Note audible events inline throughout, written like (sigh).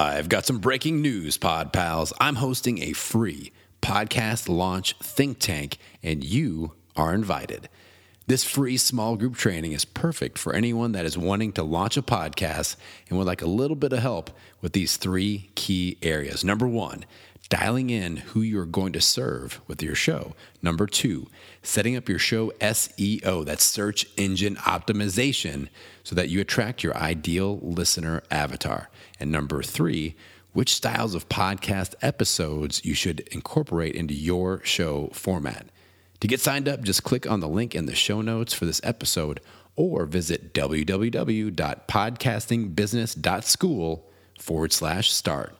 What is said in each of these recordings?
I've got some breaking news, Pod Pals. I'm hosting a free podcast launch think tank, and you are invited. This free small group training is perfect for anyone that is wanting to launch a podcast and would like a little bit of help with these three key areas. Number one, dialing in who you're going to serve with your show. Number two, setting up your show SEO, that's search engine optimization, so that you attract your ideal listener avatar. And number three, which styles of podcast episodes you should incorporate into your show format. To get signed up, just click on the link in the show notes for this episode or visit www.podcastingbusiness.school forward slash start.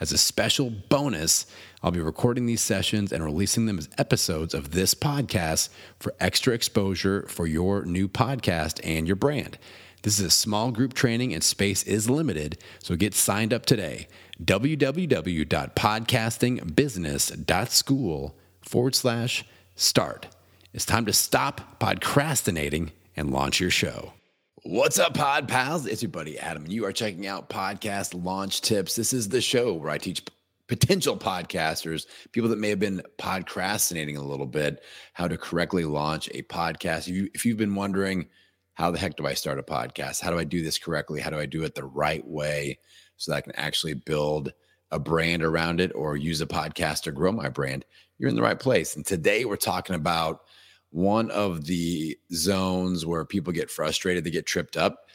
As a special bonus, I'll be recording these sessions and releasing them as episodes of this podcast for extra exposure for your new podcast and your brand. This is a small group training and space is limited, so get signed up today. www.podcastingbusiness.school forward slash start. It's time to stop podcrastinating and launch your show. What's up, Pod Pals? It's your buddy Adam, and you are checking out Podcast Launch Tips. This is the show where I teach potential podcasters, people that may have been podcrastinating a little bit, how to correctly launch a podcast. If, you, if you've been wondering, how the heck do I start a podcast? How do I do this correctly? How do I do it the right way so that I can actually build a brand around it or use a podcast to grow my brand? You're in the right place. And today we're talking about one of the zones where people get frustrated, they get tripped up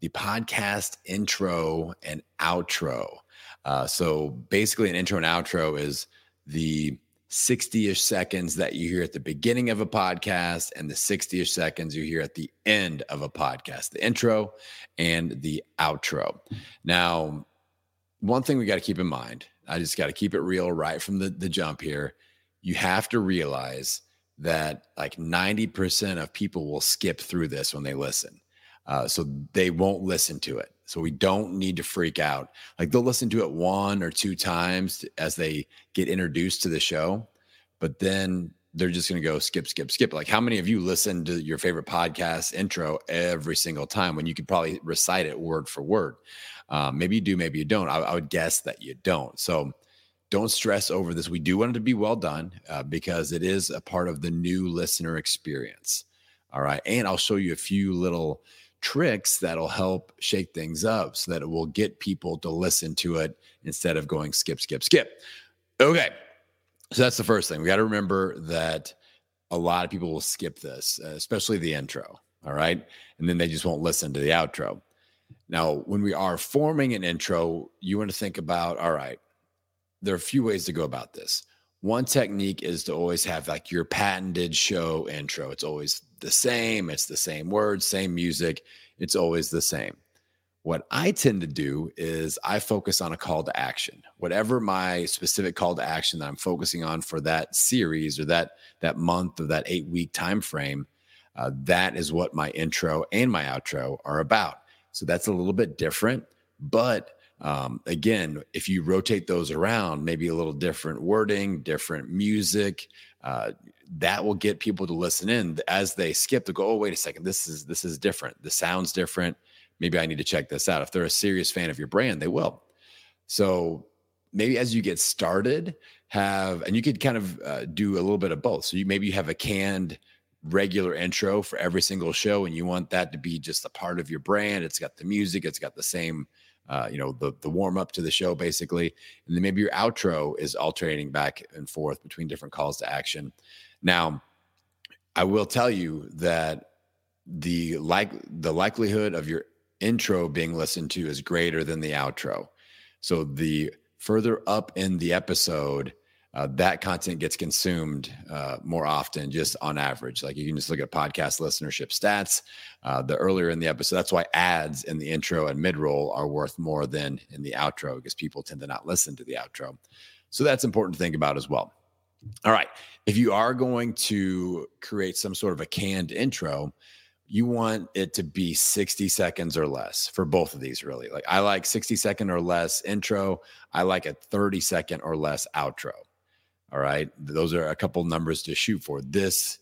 the podcast intro and outro. Uh, so basically, an intro and outro is the 60 ish seconds that you hear at the beginning of a podcast and the 60 ish seconds you hear at the end of a podcast, the intro and the outro. Now, one thing we got to keep in mind, I just got to keep it real right from the, the jump here. You have to realize that like 90% of people will skip through this when they listen. Uh, so they won't listen to it. So we don't need to freak out. Like they'll listen to it one or two times as they get introduced to the show, but then they're just going to go skip, skip, skip. Like how many of you listen to your favorite podcast intro every single time when you could probably recite it word for word? Um, maybe you do, maybe you don't. I, I, would guess that you don't. So don't stress over this. We do want it to be well done uh, because it is a part of the new listener experience. All right. And I'll show you a few little tricks that'll help shake things up so that it will get people to listen to it instead of going skip, skip, skip. Okay. So that's the first thing. We got to remember that a lot of people will skip this, uh, especially the intro. All right. And then they just won't listen to the outro. Now, when we are forming an intro, you want to think about all right, there are a few ways to go about this. One technique is to always have like your patented show intro. It's always the same, it's the same words, same music, it's always the same. What I tend to do is I focus on a call to action. Whatever my specific call to action that I'm focusing on for that series or that that month or that 8 week time frame, uh, that is what my intro and my outro are about. So that's a little bit different, but um, again, if you rotate those around, maybe a little different wording, different music, uh, that will get people to listen in as they skip to go, oh, wait a second, this is this is different. The sounds different. Maybe I need to check this out. If they're a serious fan of your brand, they will. So maybe as you get started, have and you could kind of uh, do a little bit of both. So you maybe you have a canned regular intro for every single show, and you want that to be just a part of your brand. It's got the music, it's got the same uh, you know, the the warm up to the show basically, and then maybe your outro is alternating back and forth between different calls to action. Now, I will tell you that the like the likelihood of your intro being listened to is greater than the outro. So the further up in the episode uh, that content gets consumed uh, more often just on average. Like you can just look at podcast listenership stats uh, the earlier in the episode. That's why ads in the intro and mid-roll are worth more than in the outro because people tend to not listen to the outro. So that's important to think about as well. All right. If you are going to create some sort of a canned intro you want it to be 60 seconds or less for both of these really. Like i like 60 second or less intro. I like a 30 second or less outro all right. Those are a couple numbers to shoot for. This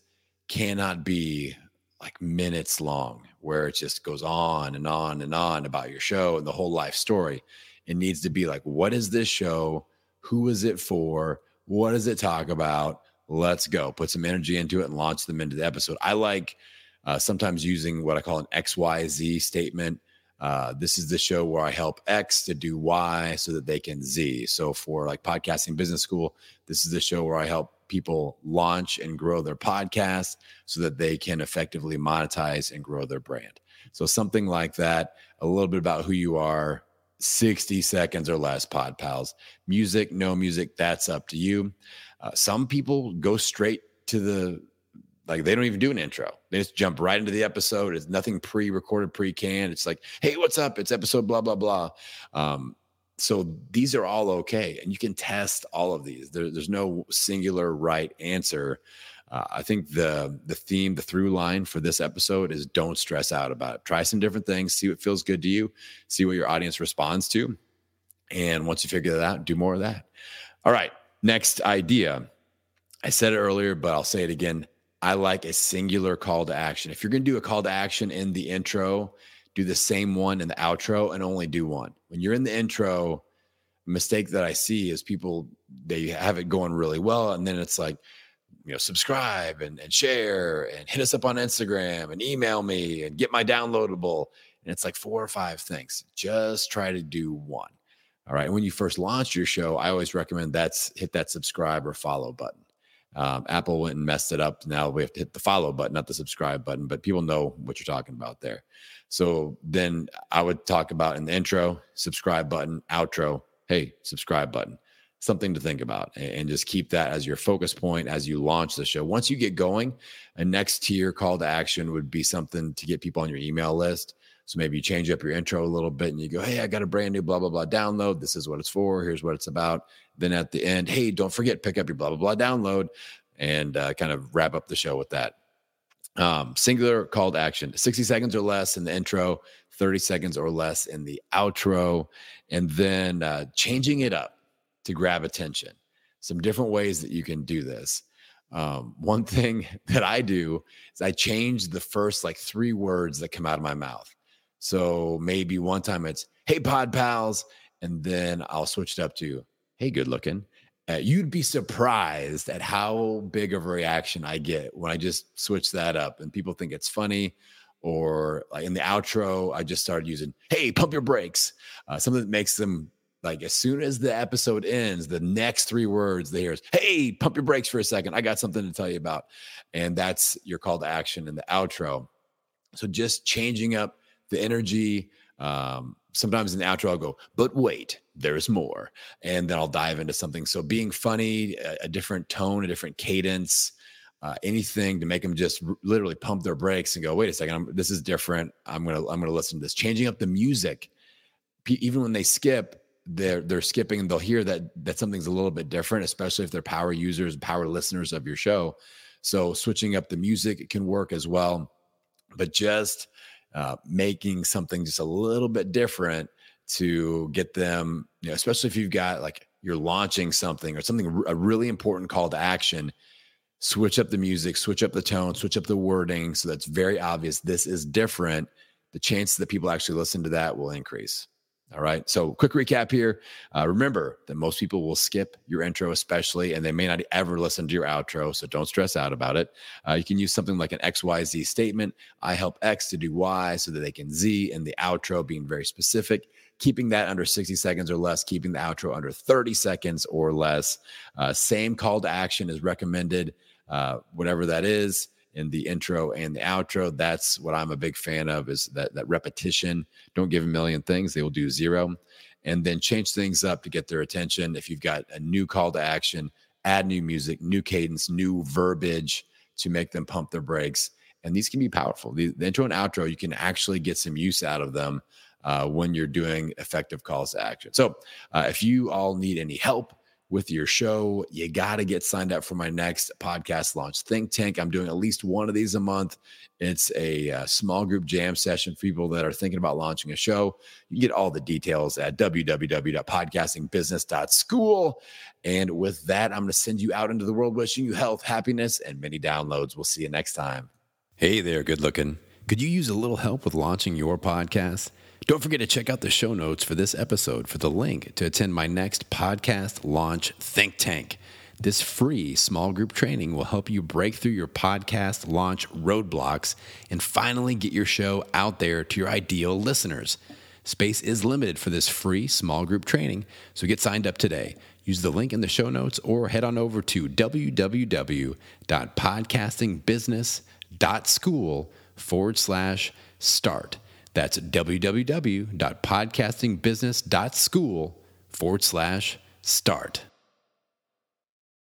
cannot be like minutes long where it just goes on and on and on about your show and the whole life story. It needs to be like, what is this show? Who is it for? What does it talk about? Let's go. Put some energy into it and launch them into the episode. I like uh, sometimes using what I call an XYZ statement. Uh, this is the show where I help X to do Y so that they can Z. So for like podcasting business school, this is the show where I help people launch and grow their podcast so that they can effectively monetize and grow their brand. So something like that, a little bit about who you are, 60 seconds or less, pod pals. Music, no music, that's up to you. Uh, some people go straight to the like they don't even do an intro. They just jump right into the episode. It's nothing pre-recorded, pre-canned. It's like, hey, what's up? It's episode blah blah blah. Um, so these are all okay, and you can test all of these. There, there's no singular right answer. Uh, I think the the theme, the through line for this episode is don't stress out about it. Try some different things, see what feels good to you, see what your audience responds to, and once you figure that out, do more of that. All right, next idea. I said it earlier, but I'll say it again. I like a singular call to action. If you're going to do a call to action in the intro, do the same one in the outro and only do one. When you're in the intro, mistake that I see is people they have it going really well and then it's like you know subscribe and, and share and hit us up on Instagram and email me and get my downloadable and it's like four or five things. Just try to do one. All right. And when you first launch your show, I always recommend that's hit that subscribe or follow button. Um, Apple went and messed it up. Now we have to hit the follow button, not the subscribe button, but people know what you're talking about there. So then I would talk about in the intro, subscribe button, outro, hey, subscribe button, something to think about, and just keep that as your focus point as you launch the show. Once you get going, a next tier call to action would be something to get people on your email list. So maybe you change up your intro a little bit and you go, Hey, I got a brand new blah, blah, blah download. This is what it's for. Here's what it's about. Then at the end, Hey, don't forget, pick up your blah, blah, blah download and uh, kind of wrap up the show with that. Um, singular call to action 60 seconds or less in the intro, 30 seconds or less in the outro, and then uh, changing it up to grab attention. Some different ways that you can do this. Um, one thing (laughs) that I do is I change the first like three words that come out of my mouth. So maybe one time it's, hey, pod pals. And then I'll switch it up to, hey, good looking. Uh, you'd be surprised at how big of a reaction I get when I just switch that up and people think it's funny. Or like in the outro, I just started using, hey, pump your brakes. Uh, something that makes them like as soon as the episode ends, the next three words they hear is, hey, pump your brakes for a second. I got something to tell you about. And that's your call to action in the outro. So just changing up the energy. Um, sometimes in the outro, I'll go, but wait, there's more. And then I'll dive into something. So being funny, a, a different tone, a different cadence, uh, anything to make them just r- literally pump their brakes and go, wait a 2nd this is different. I'm gonna I'm gonna listen to this. Changing up the music, P- even when they skip, they're they're skipping and they'll hear that that something's a little bit different, especially if they're power users, power listeners of your show. So switching up the music can work as well. But just uh, making something just a little bit different to get them, you know, especially if you've got like you're launching something or something, a really important call to action. Switch up the music, switch up the tone, switch up the wording so that's very obvious. This is different. The chances that people actually listen to that will increase. All right. So, quick recap here. Uh, remember that most people will skip your intro, especially, and they may not ever listen to your outro. So, don't stress out about it. Uh, you can use something like an XYZ statement. I help X to do Y so that they can Z, and the outro being very specific, keeping that under 60 seconds or less, keeping the outro under 30 seconds or less. Uh, same call to action is recommended, uh, whatever that is in the intro and the outro. That's what I'm a big fan of is that that repetition. Don't give a million things, they will do zero. And then change things up to get their attention. If you've got a new call to action, add new music, new cadence, new verbiage to make them pump their brakes. And these can be powerful. The, the intro and outro, you can actually get some use out of them uh, when you're doing effective calls to action. So, uh, if you all need any help with your show, you got to get signed up for my next podcast launch think tank. I'm doing at least one of these a month. It's a, a, uh, small group jam session for people that are thinking about launching a show. You get all the details at www.podcastingbusiness.school. And with that, I'm going to send you out into the world wishing you health, happiness, and many downloads. We'll see you next time. Hey there, good looking. Could you use a little help with launching your podcast? Don't forget to check out the show notes for this episode for the link to attend my next podcast launch think tank. This free small group training will help you break through your podcast launch roadblocks and finally get your show out there to your ideal listeners. Space is limited for this free small group training, so get signed up today. Use the link in the show notes or head on over to www.podcastingbusiness.school forward slash start. That's www.podcastingbusiness.school forward slash start.